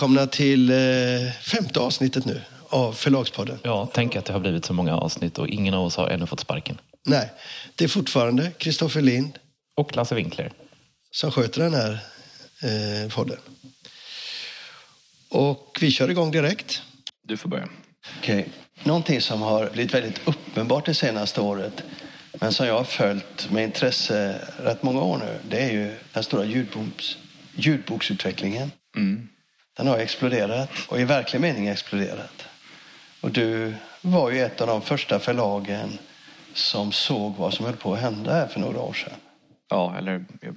Välkomna till eh, femte avsnittet nu av Förlagspodden. Ja, tänk att det har blivit så många avsnitt och ingen av oss har ännu fått sparken. Nej, det är fortfarande Kristoffer Lind Och Lasse Winkler. som sköter den här eh, podden. Och vi kör igång direkt. Du får börja. Okej. Någonting som har blivit väldigt uppenbart det senaste året men som jag har följt med intresse rätt många år nu det är ju den stora ljudboks, ljudboksutvecklingen. Den har exploderat och i verklig mening exploderat. Och du var ju ett av de första förlagen som såg vad som höll på att hända här för några år sedan. Ja, eller jag-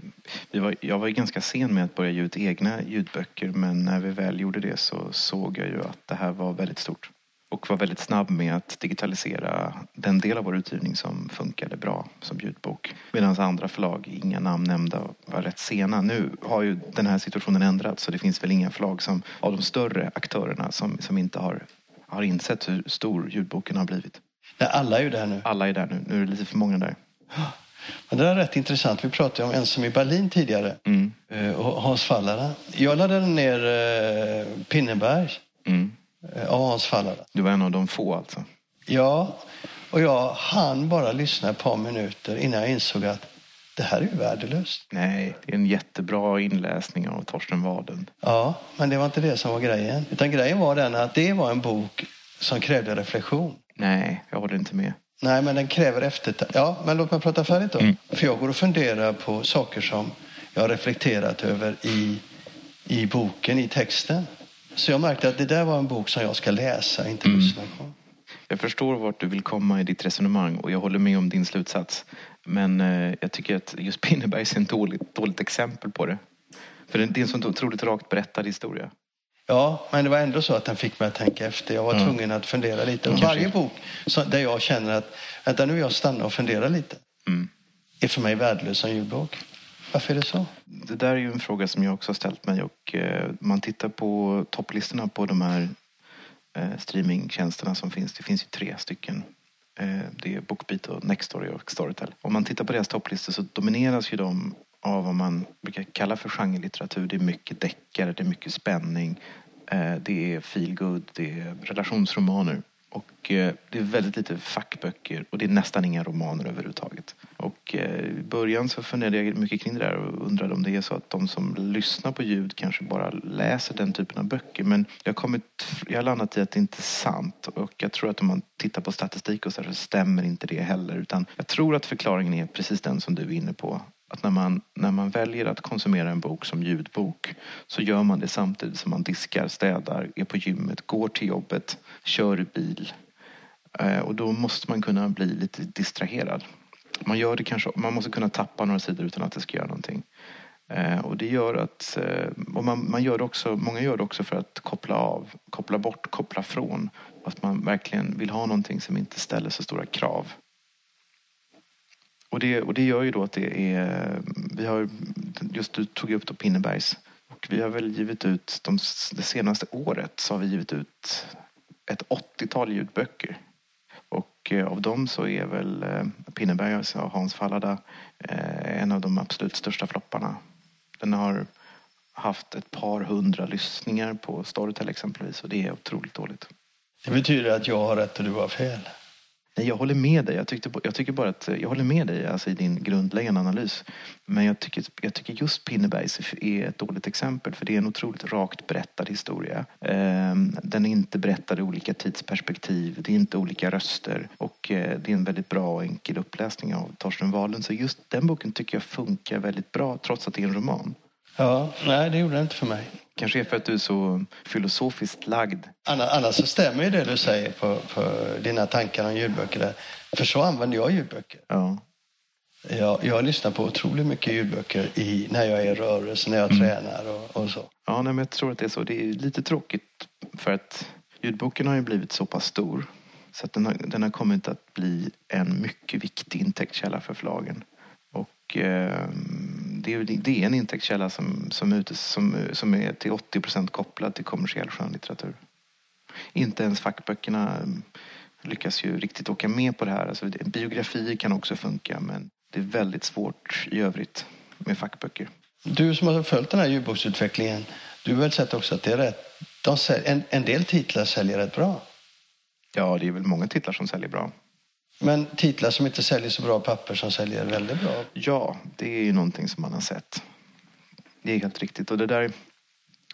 vi var, jag var ju ganska sen med att börja ge ut egna ljudböcker men när vi väl gjorde det så såg jag ju att det här var väldigt stort. Och var väldigt snabb med att digitalisera den del av vår utgivning som funkade bra som ljudbok. Medan andra förlag, inga namn nämnda, var rätt sena. Nu har ju den här situationen ändrats så det finns väl inga förlag som, av de större aktörerna som, som inte har, har insett hur stor ljudboken har blivit. Nej, alla är ju där nu. Alla är där nu, nu är det lite för många där. Men det är rätt intressant. Vi pratade om en som i Berlin tidigare. Eh, Och Hans Fallada. Jag laddade ner eh, Pinneberg Mm. Eh, av Hans Fallada. Du var en av de få alltså. Ja, och jag hann bara lyssna ett par minuter innan jag insåg att det här är ju värdelöst. Nej, det är en jättebra inläsning av Torsten Waden. Ja, men det var inte det som var grejen. Utan grejen var den att det var en bok som krävde reflektion. Nej, jag håller inte med. Nej, men den kräver eftertanke. Ja, men låt mig prata färdigt då. För jag går och funderar på saker som jag har reflekterat över i, i boken, i texten. Så jag märkte att det där var en bok som jag ska läsa, inte lyssna på. Jag förstår vart du vill komma i ditt resonemang och jag håller med om din slutsats. Men eh, jag tycker att just Pinneberg är ett dåligt, dåligt exempel på det. För det är en så otroligt rakt berättad historia. Ja, men det var ändå så att den fick mig att tänka efter. Jag var tvungen att fundera lite. Och varje bok så, där jag känner att vänta nu jag stanna och fundera lite Mm. är för mig värdelös som ljudbok. Varför är det så? Det där är ju en fråga som jag också har ställt mig och eh, man tittar på topplistorna på de här eh, streamingtjänsterna som finns. Det finns ju tre stycken. Eh, det är Bookbeat och Nextory och Storytel. Om man tittar på deras topplistor så domineras ju de av vad man brukar kalla för genrelitteratur. Det är mycket deckare, det är mycket spänning, eh, det är feelgood, det är relationsromaner. Och eh, det är väldigt lite fackböcker och det är nästan inga romaner överhuvudtaget. Och eh, i början så funderade jag mycket kring det där och undrade om det är så att de som lyssnar på ljud kanske bara läser den typen av böcker. Men jag har, kommit, jag har landat i att det inte är sant. Och jag tror att om man tittar på statistik och så, här så stämmer inte det heller. Utan jag tror att förklaringen är precis den som du är inne på. Att när man, när man väljer att konsumera en bok som ljudbok så gör man det samtidigt som man diskar, städar, är på gymmet, går till jobbet, kör bil. Eh, Och då måste man kunna bli lite distraherad. Man, gör det kanske, man måste kunna tappa några sidor utan att det ska göra någonting. Eh, Och det gör att, eh, och man, man gör också, många gör det också för att koppla av, koppla bort, koppla från. Att man verkligen vill ha någonting som inte ställer så stora krav. Och det, och det gör ju då att det är, vi har, just du tog upp då Pinnebergs. Och vi har väl givit ut, de, det senaste året så har vi givit ut ett 80-tal ljudböcker. Och eh, av dem så är väl eh, Pinneberg och Hans Fallada eh, en av de absolut största flopparna. Den har haft ett par hundra lyssningar på Storytel exempelvis och det är otroligt dåligt. Det betyder att jag har rätt och du har fel. Nej, jag håller med dig. Jag, tyckte, jag tycker bara att eh, jag håller med dig alltså, i din grundläggande analys. Men jag tycker, jag tycker just Pinnebergs är ett dåligt exempel för det är en otroligt rakt berättad historia. Ehm, den är inte berättad i olika tidsperspektiv, det är inte olika röster och eh, det är en väldigt bra och enkel uppläsning av Torsten Wahlund. Så just den boken tycker jag funkar väldigt bra trots att det är en roman. Ja, nej det gjorde det inte för mig. Kanske är för att du är så filosofiskt lagd. Anna- Annars så stämmer ju det du säger på, på dina tankar om ljudböcker. Där. För så använder jag ljudböcker. Ja. Jag, jag lyssnar på otroligt mycket ljudböcker i, när jag är i rörelse, när jag tränar och, och så. Ja, nej, men jag tror att det är så. Det är lite tråkigt för att ljudboken har ju blivit så pass stor så att den har, den har kommit att bli en mycket viktig intäktskälla för förlagen. Och eh, det, är, det är en intäktskälla som, som, ute, som, som är till 80 procent kopplad till kommersiell skönlitteratur. Inte ens fackböckerna lyckas ju riktigt åka med på det här. Alltså, biografier kan också funka men det är väldigt svårt i övrigt med fackböcker. Du som har följt den här ljudboksutvecklingen, Du har väl sett också att det är rätt. De sälj, en, en del titlar säljer rätt bra. Ja, det är väl många titlar som säljer bra. Men titlar som inte säljer så bra papper som säljer väldigt bra. Ja, det är ju någonting som man har sett. Det är helt riktigt. Och det där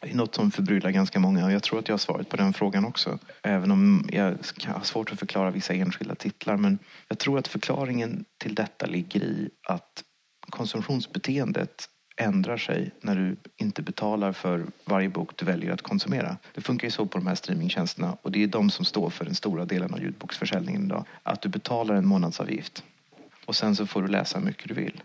är något som förbryllar ganska många. Och jag tror att jag har svaret på den frågan också. Även om jag har svårt att förklara vissa enskilda titlar. Men jag tror att förklaringen till detta ligger i att konsumtionsbeteendet ändrar sig när du inte betalar för varje bok du väljer att konsumera. Det funkar ju så på de här streamingtjänsterna och det är de som står för den stora delen av ljudboksförsäljningen idag. Att du betalar en månadsavgift och sen så får du läsa hur mycket du vill.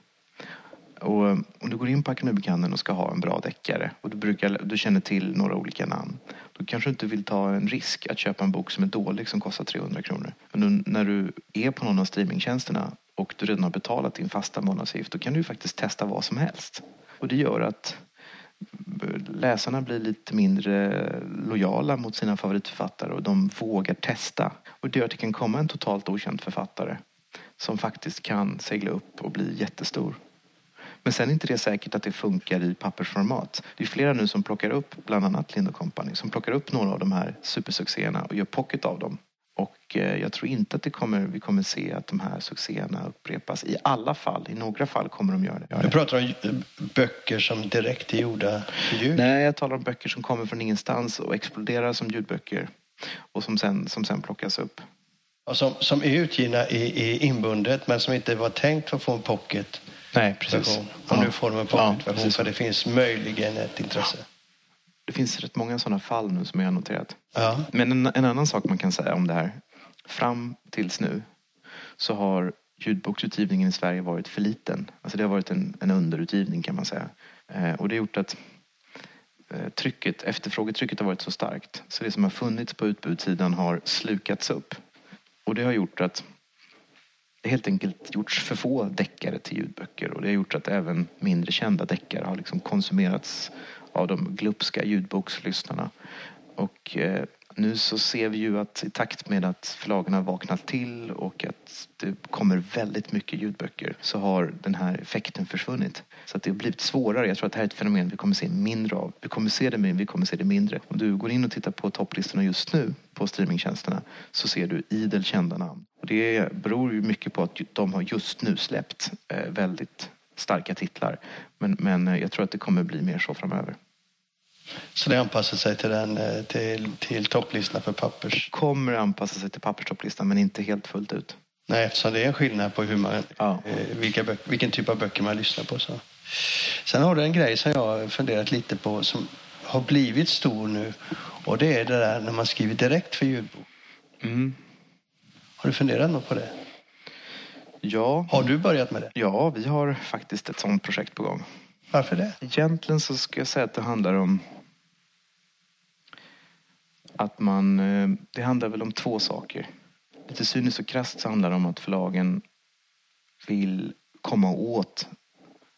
Och eh, om du går in på Akademibokhandeln och ska ha en bra deckare och du, brukar, du känner till några olika namn. Då kanske du inte vill ta en risk att köpa en bok som är dålig som kostar 300 kronor. Men när du är på någon av streamingtjänsterna och du redan har betalat din fasta månadsavgift då kan du faktiskt testa vad som helst. Och det gör att läsarna blir lite mindre lojala mot sina favoritförfattare och de vågar testa. Och det gör att det kan komma en totalt okänd författare som faktiskt kan segla upp och bli jättestor. Men sen är inte det säkert att det funkar i pappersformat. Det är flera nu som plockar upp, bland annat Lind Company, som plockar upp några av de här supersuccéerna och gör pocket av dem. Och eh, jag tror inte att det kommer, vi kommer se att de här succéerna upprepas. I alla fall, i några fall kommer de göra det. Du pratar om eh, böcker som direkt är gjorda för ljud? Nej, jag talar om böcker som kommer från ingenstans och exploderar som ljudböcker. Och som sen, som sen plockas upp. Och som, som är utgivna i, i inbundet men som inte var tänkt för att få en pocket Nej, precis. version. Och nu får de en pocketversion ja, för det finns möjligen ett intresse. Det finns rätt många sådana fall nu som jag har noterat. Ja. Men en, en, annan sak man kan säga om det här. Fram tills nu så har ljudboksutgivningen i Sverige varit för liten. Alltså det har varit en, en underutgivning kan man säga. Eh, och det har gjort att eh, trycket, efterfrågetrycket har varit så starkt. Så det som har funnits på utbudssidan har slukats upp. Och det har gjort att det helt enkelt gjorts för få deckare till ljudböcker och det har gjort att även mindre kända deckare har liksom konsumerats av de glupska ljudbokslyssnarna. Och eh, nu så ser vi ju att i takt med att förlagen har vaknat till och att det kommer väldigt mycket ljudböcker så har den här effekten försvunnit. Så att det har blivit svårare. Jag tror att det här är ett fenomen vi kommer se mindre av. Vi kommer se det men vi kommer se det mindre. Om du går in och tittar på topplistorna just nu på streamingtjänsterna så ser du idel kända namn. Och det beror ju mycket på att de har just nu släppt eh, väldigt starka titlar. Men, men eh, jag tror att det kommer bli mer så framöver. Så det anpassar sig till, den, eh, till, till topplistan för pappers? Kommer anpassa sig till papperstopplistan men inte helt fullt ut. Nej, eftersom det är en skillnad på hur man, ja. eh, vilka vilken typ av böcker man lyssnar på. Så. Sen har du en grej som jag funderat lite på som har blivit stor nu. Och det är det där när man skriver direkt för ljudbok. Mm. Har du funderat något på det? Ja. Har du börjat med det? Ja, vi har faktiskt ett sånt projekt på gång. Varför det? Egentligen så ska jag säga att det handlar om att man, eh, det handlar väl om två saker. Lite cyniskt och krasst så handlar det om att förlagen vill komma åt,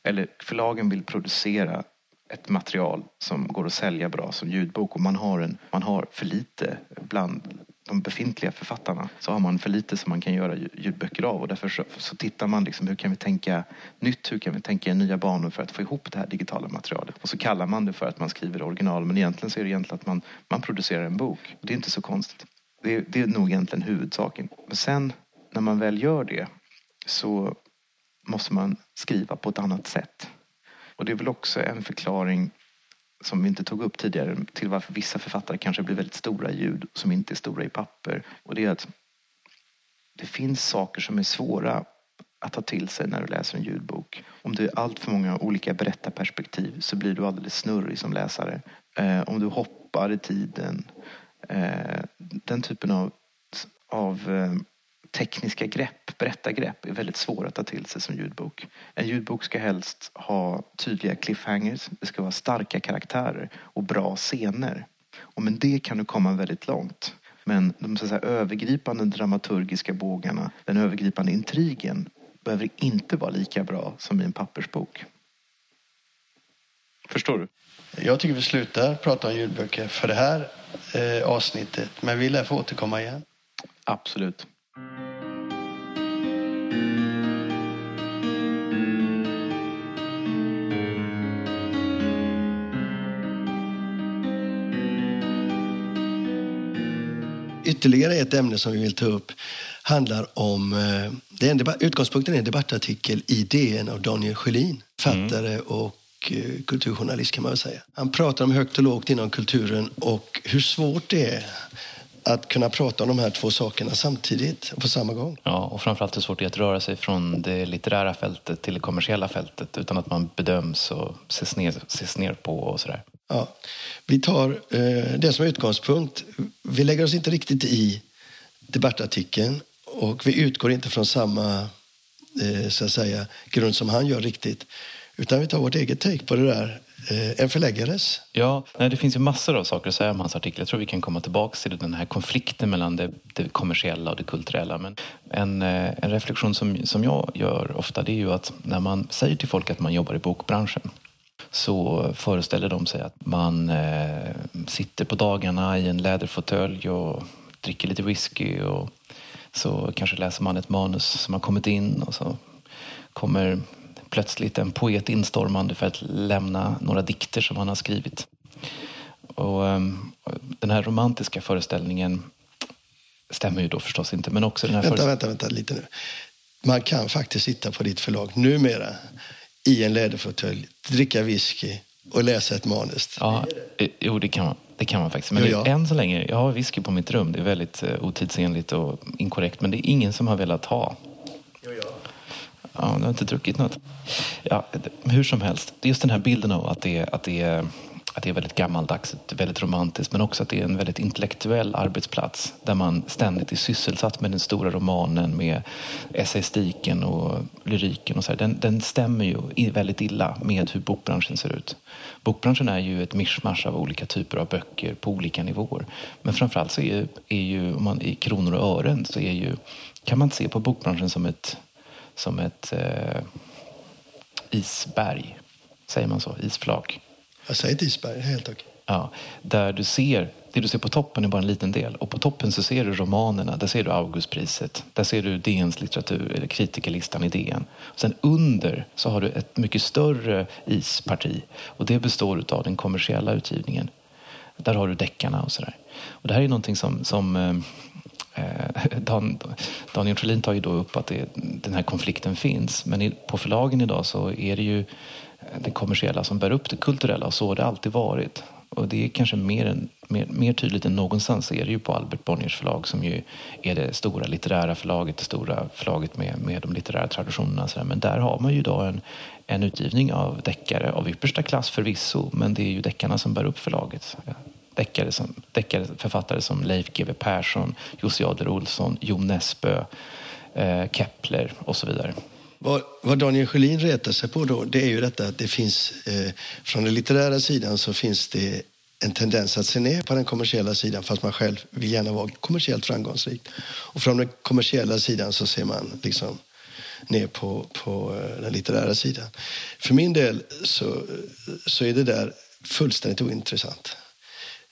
eller förlagen vill producera ett material som går att sälja bra som ljudbok och man har, en, man har för lite bland de befintliga författarna så har man för lite som man kan göra ljudböcker av och därför så, så tittar man liksom hur kan vi tänka nytt, hur kan vi tänka i nya banor för att få ihop det här digitala materialet och så kallar man det för att man skriver original men egentligen så är det egentligen att man, man producerar en bok. Det är inte så konstigt. Det det är nog egentligen huvudsaken. Men sen när man väl gör det så måste man skriva på ett annat sätt. Och det är väl också en förklaring som vi inte tog upp tidigare till varför vissa författare kanske blir väldigt stora i ljud som inte är stora i papper. Och det är att det finns saker som är svåra att ta till sig när du läser en ljudbok. Om det är allt för många olika berättarperspektiv så blir du alldeles snurrig som läsare. Eh, om du hoppar i tiden. Eh, den typen av, av eh, tekniska grepp, berättargrepp, är väldigt svåra att ta till sig som ljudbok. En ljudbok ska helst ha tydliga cliffhangers, det ska vara starka karaktärer och bra scener. Och med det kan du komma väldigt långt. Men de så säga, övergripande dramaturgiska bågarna, den övergripande intrigen, behöver inte vara lika bra som i en pappersbok. Förstår du? Jag tycker vi slutar prata om ljudböcker för det här eh, avsnittet. Men vi lär få återkomma igen. Absolut. Ytterligare ett ämne som vi vill ta upp handlar om... Eh, det är en debatt, utgångspunkten är en debattartikel i DN av Daniel Sjölin, författare mm. och eh, kulturjournalist kan man väl säga. Han pratar om högt och lågt inom kulturen och hur svårt det är att kunna prata om de här två sakerna samtidigt och på samma gång. Ja, och framförallt hur svårt det är att röra sig från det litterära fältet till det kommersiella fältet utan att man bedöms och ses ner, ses ner på och sådär. Ja, vi tar eh, det som utgångspunkt. Vi lägger oss inte riktigt i debattartikeln och vi utgår inte från samma eh, så att säga, grund som han gör riktigt. Utan vi tar vårt eget take på det där. Eh, en förläggares. Ja, nej, det finns ju massor av saker att säga om hans artikel. Jag tror vi kan komma tillbaka till den här konflikten mellan det, det kommersiella och det kulturella. Men en, eh, en reflektion som, som jag gör ofta det är ju att när man säger till folk att man jobbar i bokbranschen så föreställer de sig att man eh, sitter på dagarna i en läderfåtölj och dricker lite whisky och så kanske läser man ett manus som har kommit in och så kommer plötsligt en poet instormande för att lämna några dikter som han har skrivit. Och, ehm, den här romantiska föreställningen stämmer ju då förstås inte, men också den här Vänta, vänta, vänta lite nu. Man kan faktiskt sitta på ditt förlag numera i en läderfåtölj, dricka whisky och läsa ett manus. Ja, eh, jo, det kan man. Det kan man faktiskt. Men Jo, det, ja. än så länge, jag har whisky på mitt rum. Det är väldigt eh, otidsenligt och inkorrekt. Men det är ingen som har velat ha. Ja, du har inte druckit något. Ja, hur som helst, just den här bilden av att det, är- att det, att det är väldigt gammaldags, väldigt romantiskt, men också att det är en väldigt intellektuell arbetsplats där man ständigt är sysselsatt med den stora romanen, med essayistiken och lyriken och så här. Den, den stämmer ju väldigt illa med hur bokbranschen ser ut. Bokbranschen är ju ett mischmasch av olika typer av böcker på olika nivåer. Men framförallt så är, är ju, om man i kronor och ören, så är ju, kan man se på bokbranschen som ett som ett eh, isberg. Säger man så? Isflak. Jag säger ett isberg, helt okej. Ja, där du ser, det du ser på toppen är bara en liten del. Och på toppen så ser du romanerna, där ser du Augustpriset, där ser du DNs litteratur, eller kritikerlistan i DN. Sen under så har du ett mycket större isparti och det består av den kommersiella utgivningen. Där har du deckarna och sådär. Och det här är någonting som, som eh, Eh, Dan, Daniel Trelin tar ju då upp att det, den här konflikten finns. Men på förlagen idag så är det ju eh, det kommersiella som bär upp det kulturella och så har det alltid varit. Och det är kanske mer, än, mer, mer tydligt än någonstans är det ju på Albert Bonniers förlag som ju är det stora litterära förlaget, det stora förlaget med, med de litterära traditionerna. Så där. Men där har man ju idag en, en utgivning av deckare av yppersta klass förvisso, men det är ju deckarna som bär upp förlaget. Deckare, som, deckare författare som Leif GW Persson, Jussi Adler Olsson, Jon Nesbø, eh, Kepler och så vidare. Vad, vad Daniel Sjölin retar sig på då, det är ju detta att det finns, eh, från den litterära sidan så finns det en tendens att se ner på den kommersiella sidan fast man själv vill gärna vara kommersiellt framgångsrik. Och från den kommersiella sidan så ser man liksom ner på, på eh, den litterära sidan. För min del så, så är det där fullständigt ointressant.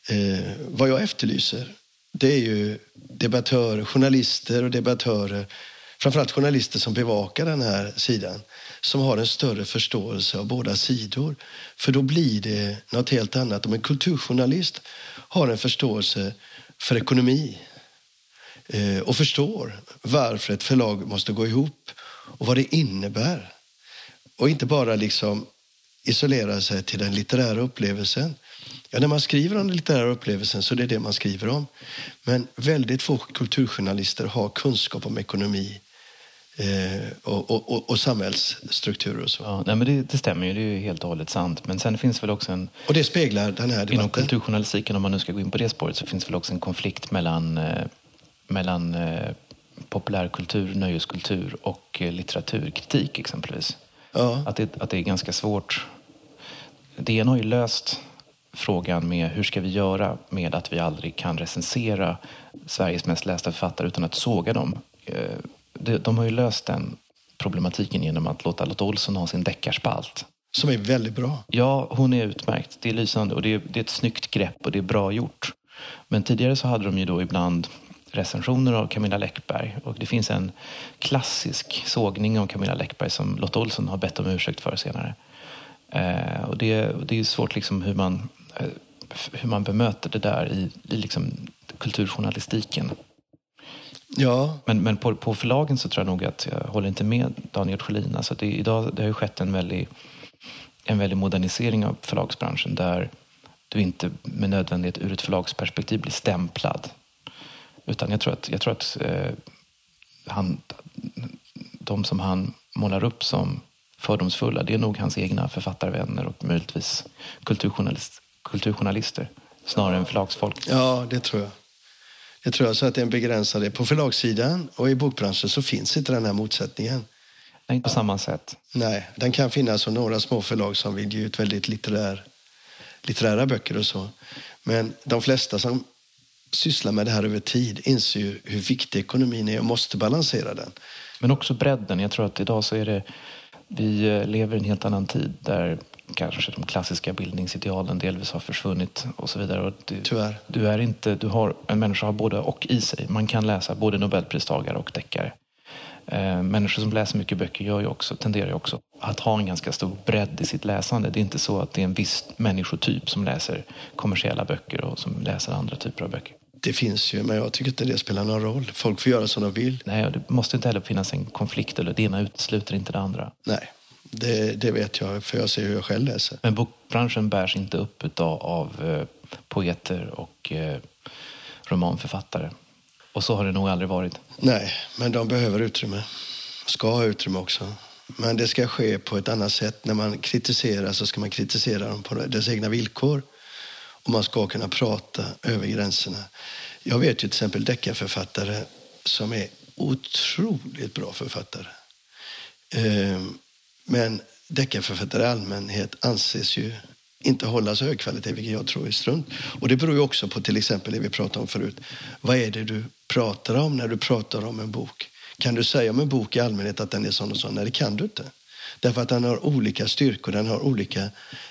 Eh, vad jag efterlyser det är ju debattörer, journalister och debattörer framförallt journalister som bevakar den här sidan som har en större förståelse av båda sidor. För då blir det något helt annat. Om en kulturjournalist har en förståelse för ekonomi eh, och förstår varför ett förlag måste gå ihop och vad det innebär och inte bara liksom isolera sig till den litterära upplevelsen. Ja, när man skriver om den litterära upplevelsen så är det det man skriver om. Men väldigt få kulturjournalister har kunskap om ekonomi eh, och, och, och, och samhällsstrukturer och så. Ja, nej, men det, det stämmer ju, det är ju helt och hållet sant. Men sen finns väl också en, Och det speglar den här inom debatten. kulturjournalistiken, om man nu ska gå in på det spåret, så finns väl också en konflikt mellan, eh, mellan eh, populärkultur, nöjeskultur och eh, litteraturkritik exempelvis. Ja. Att, det, att det är ganska svårt. DN har ju löst frågan med hur ska vi göra med att vi aldrig kan recensera Sveriges mest lästa författare utan att såga dem. Eh, de, har ju löst den problematiken genom att låta Lotta Olsson ha sin deckarspalt. Som är väldigt bra. Ja, hon är utmärkt. Det är lysande och det är, det är ett snyggt grepp och det är bra gjort. Men tidigare så hade de ju då ibland recensioner av Camilla Läckberg och det finns en klassisk sågning av Camilla Läckberg som Lotta Olsson har bett om ursäkt för senare. Eh, och det, det är svårt liksom hur man, hur man bemöter det där i, i liksom kulturjournalistiken. Ja, Men, men på, på förlagen så tror jag nog att jag håller inte med Daniel Sjölin. Alltså det, idag, det har ju skett en väldig, en väldig modernisering av förlagsbranschen där du inte med nödvändighet ur ett förlagsperspektiv blir stämplad. Utan jag tror att, jag tror att eh, han, de som han målar upp som fördomsfulla, det är nog hans egna författarvänner och möjligtvis kulturjournalist, kulturjournalister snarare än förlagsfolk. ja, det tror jag. Det tror jag så att det är en begränsad... På förlagssidan och i bokbranschen så finns inte den här motsättningen. Nej, inte på samma sätt. Nej, den kan finnas hos några små förlag som vill ge ut väldigt litterär, litterära böcker och så. Men de flesta som sysslar med det här över tid inser ju hur viktig ekonomin är och måste balansera den. Men också bredden. Jag tror att idag så är det... Vi eh, lever i en helt annan tid där kanske de klassiska bildningsidealen delvis har försvunnit och så vidare. Och du, Tyvärr. Du är inte, du har, en människa har både och i sig. Man kan läsa både nobelpristagare och deckare. Eh, människor som läser mycket böcker gör ju också, tenderar ju också att ha en ganska stor bredd i sitt läsande. Det är inte så att det är en viss människotyp som läser kommersiella böcker och som läser andra typer av böcker. Det finns ju, men jag tycker inte det spelar någon roll. Folk får göra som de vill. Nej, det måste inte heller finnas en konflikt eller det ena utesluter inte det andra. Nej, det, det vet jag, för jag ser hur jag själv läser. Men bokbranschen bärs inte upp utav, av eh, poeter och eh, romanförfattare. Och så har det nog aldrig varit. Nej, men de behöver utrymme. Ska ha utrymme också. Men det ska ske på ett annat sätt. När man kritiserar så ska man kritisera dem på dess egna villkor. Och man ska kunna prata över gränserna. Jag vet ju till exempel deckarförfattare som är otroligt bra författare. Ehm, men deckarförfattare i allmänhet anses ju inte hålla så hög kvalitet, vilket jag tror är strunt. Och det beror ju också på till exempel det vi pratade om förut. Vad är det du pratar om när du pratar om en bok? Kan du säga om en bok i allmänhet att den är sån och sån? Nej, det kan du inte. Därför att den har olika styrkor, den har olika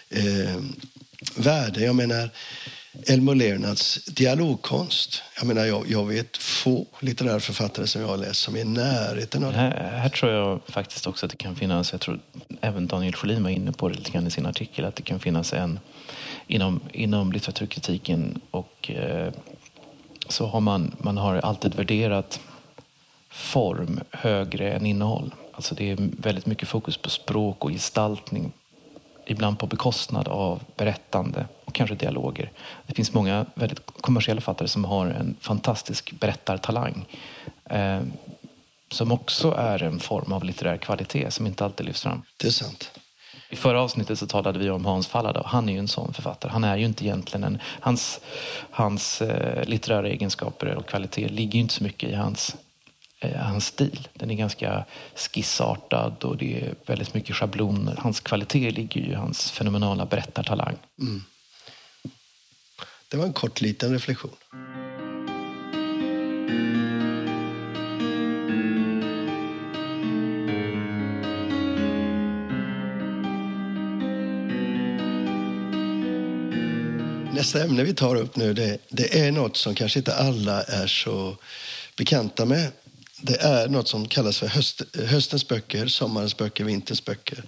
eh, värden. Jag menar, Elmo Leonards dialogkonst. Jag menar, jag, jag vet få litterära författare som jag har läst som är i närheten av det. Här, här tror jag faktiskt också att det kan finnas, jag tror även Daniel Schelin var inne på det lite grann i sin artikel, att det kan finnas en inom, inom litteraturkritiken och eh, så har man, man har alltid värderat form högre än innehåll. Alltså det är väldigt mycket fokus på språk och gestaltning. Ibland på bekostnad av berättande och kanske dialoger. Det finns många väldigt kommersiella författare som har en fantastisk berättartalang. Eh, som också är en form av litterär kvalitet som inte alltid lyfts fram. Det är sant. I förra avsnittet så talade vi om Hans Fallada. Han är ju en sån författare. Han är ju inte egentligen en... Hans, hans eh, litterära egenskaper och kvalitet ligger ju inte så mycket i hans, Eh, hans stil. Den är ganska skissartad och det är väldigt mycket schabloner. Hans kvalitet ligger ju i hans fenomenala berättartalang. Mm. Det var en kort liten reflektion. Nästa ämne vi tar upp nu det, det är något som kanske inte alla är så bekanta med. Det är något som kallas för höst, höstens böcker, sommarens böcker, vinterns böcker.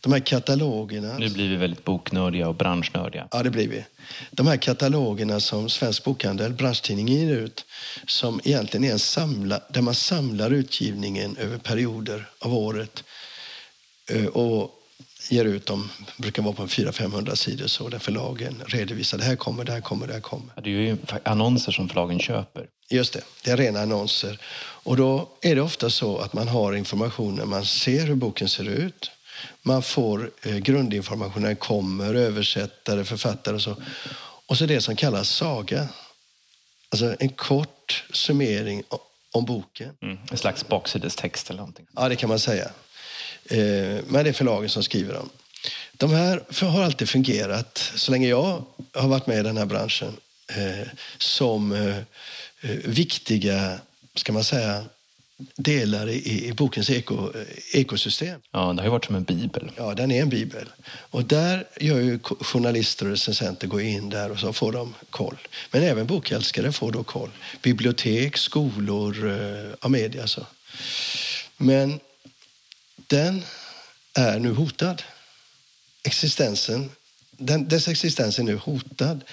De här katalogerna. Nu blir vi väldigt boknördiga och branschnördiga. Ja, det blir vi. De här katalogerna som Svensk Bokhandel, branschtidningen, ger ut som egentligen är en samla, där man samlar utgivningen över perioder av året eh, och ger ut dem, brukar vara på 400-500 sidor så där förlagen redovisar det här kommer, det här kommer, det här kommer. Det är ju annonser som förlagen köper. Just det, det är rena annonser. Och då är det ofta så att man har information när man ser hur boken ser ut. Man får eh, grundinformation när den kommer, översättare, författare och så. Och så det som kallas saga. Alltså en kort summering om boken. Mm. En slags baksidestext eller någonting. Ja, det kan man säga. Eh, men det är förlagen som skriver dem. De här har alltid fungerat, så länge jag har varit med i den här branschen, eh, som eh, viktiga, ska man säga, delar i, i bokens eko, ekosystem. Ja, det har ju varit som en bibel. Ja, den är en bibel. Och där gör ju journalister och recensenter går in där och så får de koll. Men även bokälskare får då koll. Bibliotek, skolor, ja, media så. Men den är nu hotad. Existensen, den, dess existens är nu hotad.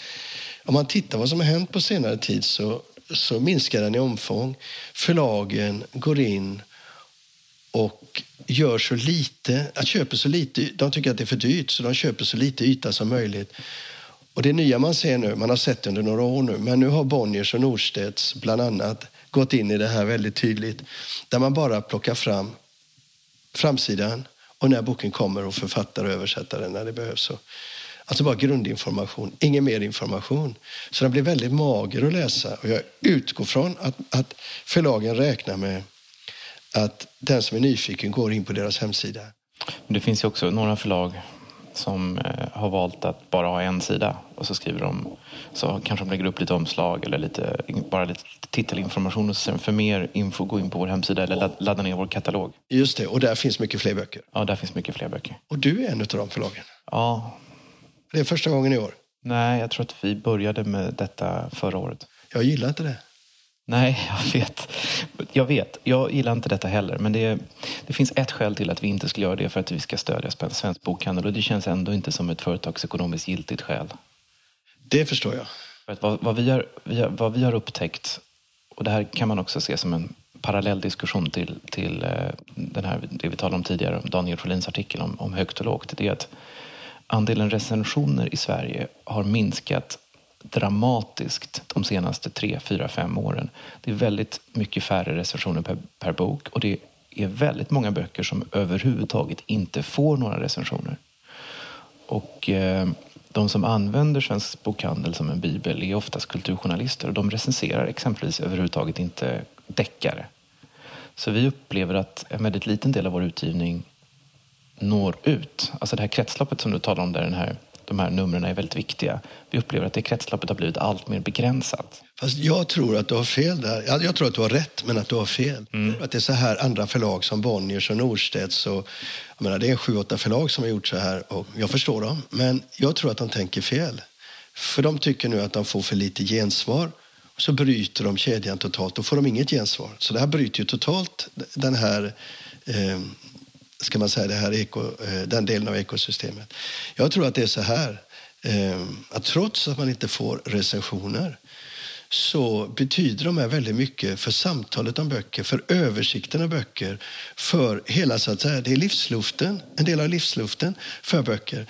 om man tittar vad som har hänt på senare tid så, så minskar den i omfång. Förlagen går in och gör så lite, att köper så lite, de tycker att det är för dyrt så de köper så lite yta som möjligt. Och det nya man ser nu, man har sett under några år nu, men nu har Bonniers och Norstedts bland annat gått in i det här väldigt tydligt. Där man bara plockar fram framsidan och när boken kommer och författare och översättare när det behövs. Alltså bara grundinformation, ingen mer information. Så den blir väldigt mager att läsa. Och jag utgår från att, att förlagen räknar med att den som är nyfiken går in på deras hemsida. Det finns ju också några förlag som eh, har valt att bara ha en sida och så skriver de, så kanske de lägger upp lite omslag eller lite, bara lite titelinformation och sen för mer info gå in på vår hemsida eller ladda ner vår katalog. Just det, och där finns mycket fler böcker. Ja, där finns mycket fler böcker. Och du är en av de förlagen. Ja. Det är första gången i år. Nej, jag tror att vi började med detta förra året. Jag gillar inte det. Nej, jag vet. Jag vet. Jag gillar inte detta heller. Men det, det finns ett skäl till att vi inte skulle göra det för att vi ska stödja svensk bokhandel. Och det känns ändå inte som ett företagsekonomiskt giltigt skäl. Det förstår jag. För att vad, vad, vi har, vi har, vad vi har upptäckt, och det här kan man också se som en parallell diskussion till, till eh, den här, det vi talade om tidigare, Daniel Sjölins artikel om, om högt och lågt. Det är att andelen recensioner i Sverige har minskat dramatiskt de senaste tre, fyra, fem åren. Det är väldigt mycket färre recensioner per, per bok och det är väldigt många böcker som överhuvudtaget inte får några recensioner. Och eh, de som använder Svensk Bokhandel som en bibel är oftast kulturjournalister och de recenserar exempelvis överhuvudtaget inte deckare. Så vi upplever att en väldigt liten del av vår utgivning når ut. Alltså det här kretsloppet som du talar om där den här de här numren är väldigt viktiga. Vi upplever att det kretsloppet har blivit allt mer begränsat. Fast jag tror att du har fel där. Jag tror att du har rätt, men att du har fel. Mm. Att det är så här andra förlag som Bonniers och Norstedts och jag menar, det är sju, åtta förlag som har gjort så här och jag förstår dem. Men jag tror att de tänker fel. För de tycker nu att de får för lite gensvar. Och så bryter de kedjan totalt. Då får de inget gensvar. Så det här bryter ju totalt den här eh, ska man säga, det här eko, eh, den delen av ekosystemet. Jag tror att det är så här, eh, att trots att man inte får recensioner så betyder de här väldigt mycket för samtalet om böcker, för översikten av böcker, för hela så att säga, det är livsluften, en del av livsluften för böcker.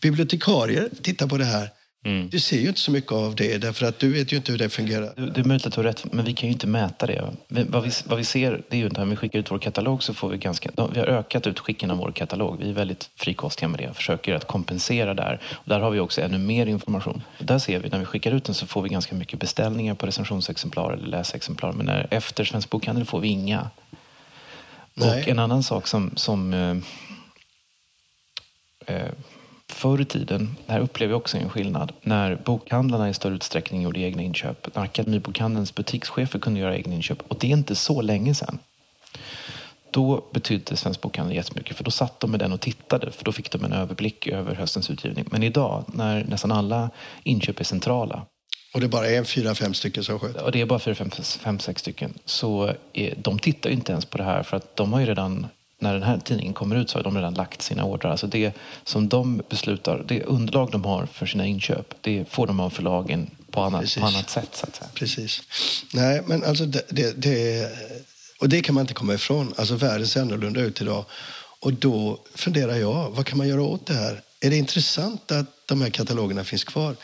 Bibliotekarier tittar på det här Mm. Du ser ju inte så mycket av det, därför att du vet ju inte hur det fungerar. Det är möjligt att du har rätt, men vi kan ju inte mäta det. Vad vi, vad vi ser, det är ju när vi skickar ut vår katalog så får vi ganska... Vi har ökat utskicken av vår katalog. Vi är väldigt frikostiga med det, försöker att kompensera där. Och där har vi också ännu mer information. Där ser vi, när vi skickar ut den så får vi ganska mycket beställningar på recensionsexemplar eller läsexemplar. Men när, efter Svensk Bokhandel får vi inga. Nej. Och en annan sak som, som eh, eh, Förr i tiden, här upplever jag också en skillnad, när bokhandlarna i större utsträckning gjorde egna inköp. När Akademibokhandelns butikschefer kunde göra egna inköp. Och det är inte så länge sedan. Då betydde Svensk Bokhandel jättemycket för då satt de med den och tittade för då fick de en överblick över höstens utgivning. Men idag när nästan alla inköp är centrala och det bara är fyra, fem stycken som sköter? Och det är bara fyra, fem, fem sex stycken. Så är, de tittar ju inte ens på det här för att de har ju redan när den här tidningen kommer ut så har de redan lagt sina ordrar. Alltså det som de beslutar, det underlag de har för sina inköp, det får de av förlagen på annat, på annat sätt. Så att säga. Precis. Nej, men alltså det, det, det, och det kan man inte komma ifrån. Alltså världen ser annorlunda ut idag. Och då funderar jag, vad kan man göra åt det här? Är det intressant att de här katalogerna finns kvar?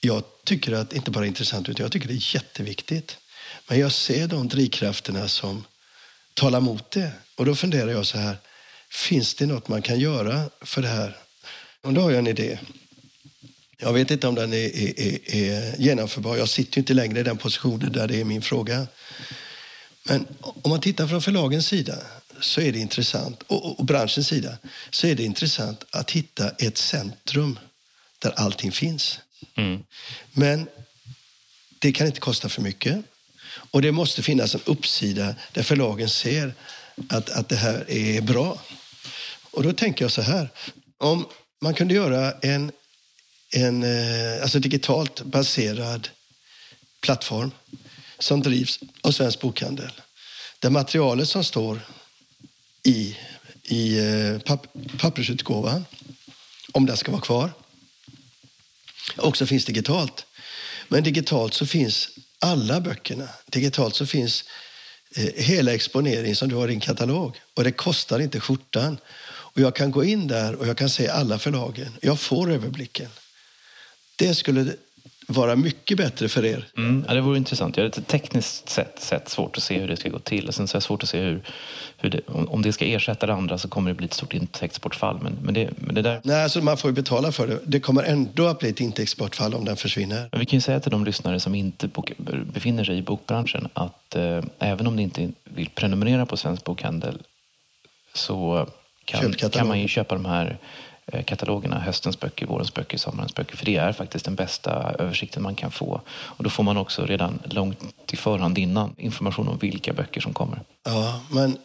Jag tycker att inte bara intressant, utan jag tycker det är jätteviktigt. Men jag ser de drivkrafterna som talar mot det. Och då funderar jag så här, finns det något man kan göra för det här? Och då har jag en idé. Jag vet inte om den är, är, är, är genomförbar. Jag sitter inte längre i den positionen där det är min fråga. Men om man tittar från förlagens sida så är det intressant, och, och branschens sida, så är det intressant att hitta ett centrum där allting finns. Mm. Men det kan inte kosta för mycket. Och det måste finnas en uppsida där förlagen ser att, att det här är bra. Och då tänker jag så här. Om man kunde göra en, en eh, alltså digitalt baserad plattform som drivs av Svensk Bokhandel. Där materialet som står i, i eh, papp, pappersutgåvan, om den ska vara kvar, också finns digitalt. Men digitalt så finns alla böckerna. Digitalt så finns Eh, hela exponeringen som du har i din katalog. Och det kostar inte skjortan. Och jag kan gå in där och jag kan se alla förlagen. Jag får överblicken. Det skulle vara mycket bättre för er. Mm, ja, det vore intressant. Jag ett tekniskt sett, sett svårt att se hur det ska gå till. Sen så är det svårt att se hur, hur det, om det ska ersätta det andra så kommer det bli ett stort intäktsbortfall. Men, men, det, men det där... Nej, alltså man får ju betala för det. Det kommer ändå att bli ett intäktsbortfall om den försvinner. Men vi kan ju säga till de lyssnare som inte bok, befinner sig i bokbranschen att eh, även om ni inte vill prenumerera på Svensk Bokhandel så kan, kan man ju köpa de här katalogerna, höstens böcker, vårens böcker, sommarens böcker. För det är faktiskt den bästa översikten man kan få. Och då får man också redan långt i förhand innan information om vilka böcker som kommer. Ja, men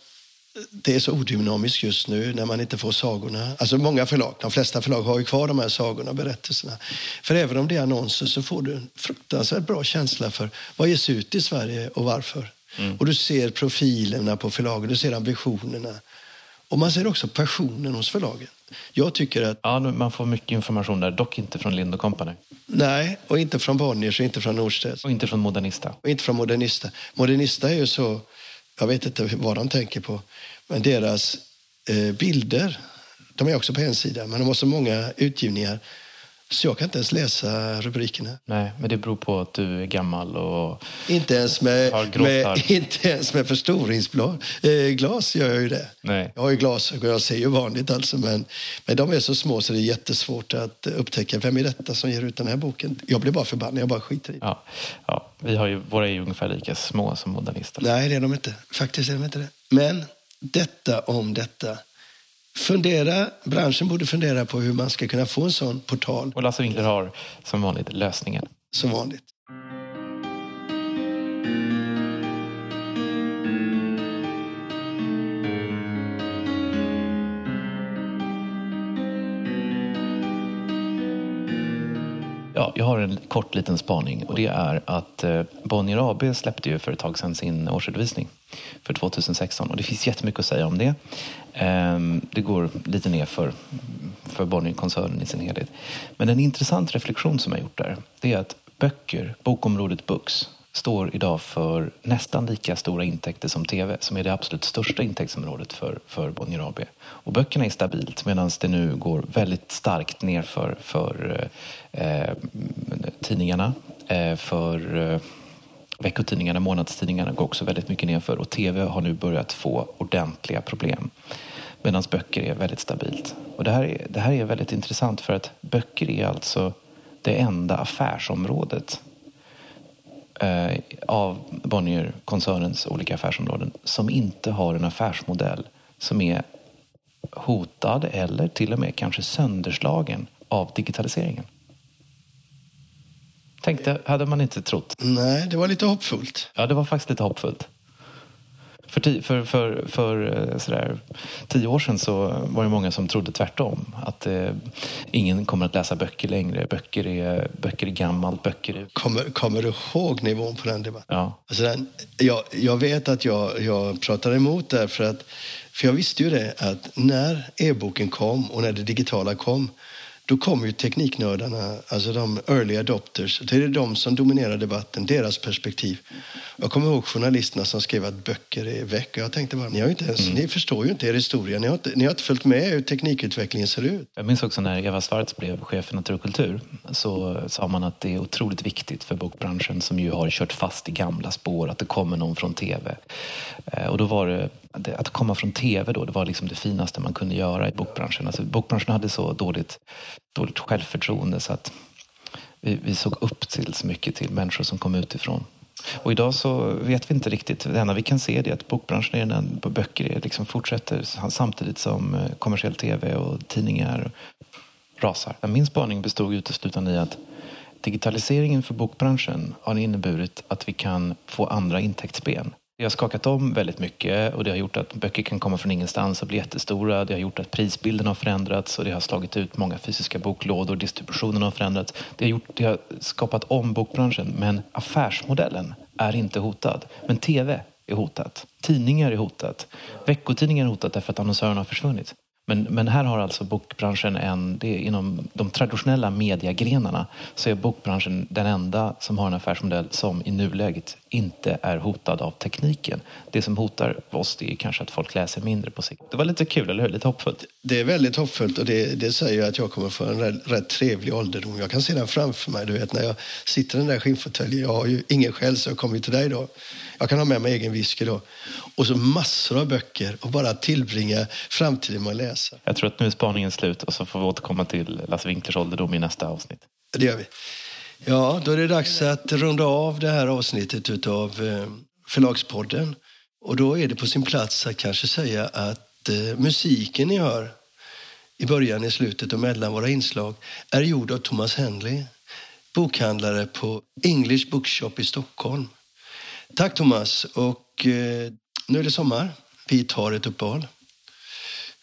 det är så odynamiskt just nu när man inte får sagorna. Alltså många förlag, de flesta förlag har ju kvar de här sagorna och berättelserna. För även om det är annonser så får du en fruktansvärt bra känsla för vad ges ut i Sverige och varför. Mm. Och du ser profilerna på förlagen, du ser ambitionerna. Och man ser också passionen hos förlagen. Jag tycker att... Ja, man får mycket information där, dock inte från Lind Company. Nej, och inte från Bonniers och inte från Norstedts. Och inte från Modernista. Och inte från Modernista. Modernista är ju så, jag vet inte vad de tänker på, men deras eh, bilder, de är också på en sida, men de har så många utgivningar så jag kan inte ens läsa rubrikerna. Nej, men det beror på att du är gammal och inte ens med, med Inte ens med förstoringsglas eh, gör jag ju det. Nej. Jag har ju glasögon, jag ser ju vanligt alltså, men, men de är så små så det är jättesvårt att upptäcka vem är detta som ger ut den här boken. Jag blir bara förbannad, jag bara skiter i ja. ja, vi har ju, Våra är ju ungefär lika små som modernister. Nej, det är de inte. Faktiskt är de inte det. Men detta om detta fundera, branschen borde fundera på hur man ska kunna få en sån portal. Och Lasse Winkler har som vanligt lösningen. Som vanligt. Jag har en kort liten spaning och det är att eh, Bonnier AB släppte ju för ett tag sedan sin årsredovisning för 2016 och det finns jättemycket att säga om det. Ehm, det går lite ner för, för Bonnierkoncernen i sin helhet. Men en intressant reflektion som jag gjort där det är att böcker, bokområdet Books, står idag för nästan lika stora intäkter som tv, som är det absolut största intäktsområdet för, för Bonnier AB. Och böckerna är stabilt medan det nu går väldigt starkt ner för, för eh, eh, tidningarna, eh, för eh, veckotidningarna, månadstidningarna går också väldigt mycket nerför och tv har nu börjat få ordentliga problem. Medan böcker är väldigt stabilt. Och det här är, det här är väldigt intressant för att böcker är alltså det enda affärsområdet eh, av Bonnier-koncernens olika affärsområden som inte har en affärsmodell som är hotad eller till och med kanske sönderslagen av digitaliseringen. Tänkte, hade man inte trott. Nej, det var lite hoppfullt. Ja, det var faktiskt lite hoppfullt. För, tio, för, för, för eh, sådär, tio år sedan så var det många som trodde tvärtom. Att eh, ingen kommer att läsa böcker längre. Böcker är, böcker är gammalt. Böcker är... Kommer, kommer du ihåg nivån på den debatten? Ja. Alltså den, jag, jag vet att jag, jag pratade emot där för att för jag visste ju det att när e-boken kom och när det digitala kom då kommer ju tekniknördarna, alltså de early adopters, det är de som dominerar debatten, deras perspektiv. Jag kommer ihåg journalisterna som skrev att böcker är väck. Jag tänkte bara, ni, har inte ens, mm. ni förstår ju inte er historia. Ni har inte, ni har inte följt med hur teknikutvecklingen ser ut. Jag minns också när Eva Svarts blev chef för Natur och kultur så sa man att det är otroligt viktigt för bokbranschen som ju har kört fast i gamla spår att det kommer någon från tv. Eh, och då var det att komma från tv då, det var liksom det finaste man kunde göra i bokbranschen. Alltså, bokbranschen hade så dåligt, dåligt självförtroende så att vi, vi såg upp till så mycket till människor som kom utifrån. Och idag så vet vi inte riktigt. Det enda vi kan se är att bokbranschen är den, böcker liksom fortsätter samtidigt som eh, kommersiell tv och tidningar rasar. Min spaning bestod uteslutande i att digitaliseringen för bokbranschen har inneburit att vi kan få andra intäktsben. Det har skakat om väldigt mycket och det har gjort att böcker kan komma från ingenstans och bli jättestora. Det har gjort att prisbilden har förändrats och det har slagit ut många fysiska boklådor. Distributionen har förändrats. Det har, gjort, det har skapat om bokbranschen men affärsmodellen är inte hotad. Men tv är hotat. Tidningar är hotat. Veckotidningar är hotat därför att annonsörerna har försvunnit. Men, men här har alltså bokbranschen en, det är inom de traditionella mediegrenarna så är bokbranschen den enda som har en affärsmodell som i nuläget inte är hotad av tekniken. Det som hotar oss det är kanske att folk läser mindre på sikt. Det var lite kul, eller hur? Lite hoppfullt. Det är väldigt hoppfullt och det, det säger att jag kommer få en rätt, rätt trevlig ålderdom. Jag kan se den framför mig. Du vet när jag sitter i den där skinnfåtöljen. Jag har ju ingen själ så jag kommer till dig då. Jag kan ha med mig egen whisky då. Och så massor av böcker och bara tillbringa framtiden med att läsa. Jag tror att nu är spaningen slut och så får vi återkomma till Lasse Winklers ålderdom i nästa avsnitt. Det gör vi. Ja, då är det dags att runda av det här avsnittet av Förlagspodden. Och då är det på sin plats att kanske säga att eh, musiken ni hör i början, i slutet och mellan våra inslag är gjord av Thomas Henley, bokhandlare på English Bookshop i Stockholm. Tack Thomas. Och eh, nu är det sommar. Vi tar ett uppehåll.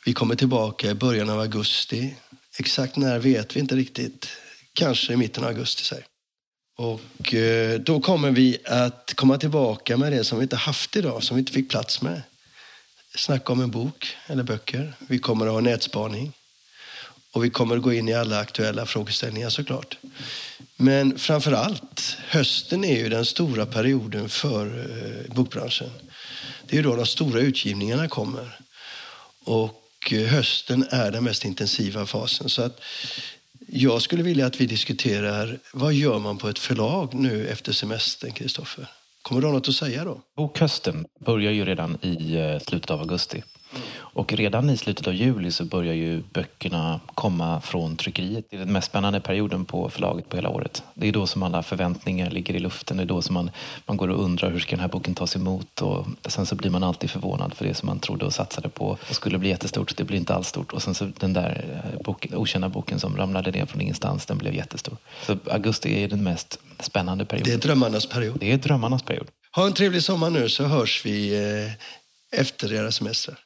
Vi kommer tillbaka i början av augusti. Exakt när vet vi inte riktigt. Kanske i mitten av augusti. Säg. Och eh, då kommer vi att komma tillbaka med det som vi inte haft idag, som vi inte fick plats med. Snacka om en bok eller böcker. Vi kommer att ha nätspaning. Och vi kommer att gå in i alla aktuella frågeställningar såklart. Men framför allt, hösten är ju den stora perioden för eh, bokbranschen. Det är ju då de stora utgivningarna kommer. Och eh, hösten är den mest intensiva fasen. Så att jag skulle vilja att vi diskuterar vad gör man på ett förlag nu efter semestern, Kristoffer? Kommer du ha något att säga då? Bokhösten börjar ju redan i eh, slutet av augusti. Och redan i slutet av juli så börjar ju böckerna komma från tryckeriet. Det är den mest spännande perioden på förlaget på hela året. Det är då som alla förväntningar ligger i luften. Det är då som man, man går och undrar hur ska den här boken tas emot. Och sen så blir man alltid förvånad för det som man trodde och satsade på och skulle bli jättestort, det blir inte alls stort. Och sen så den där eh, boken, okända boken som ramlade ner från ingenstans, den blev jättestor. Så augusti är den mest spännande perioden. Det är drömmarnas period. Det är drömmarnas period. Ha en trevlig sommar nu så hörs vi eh, efter era semestrar.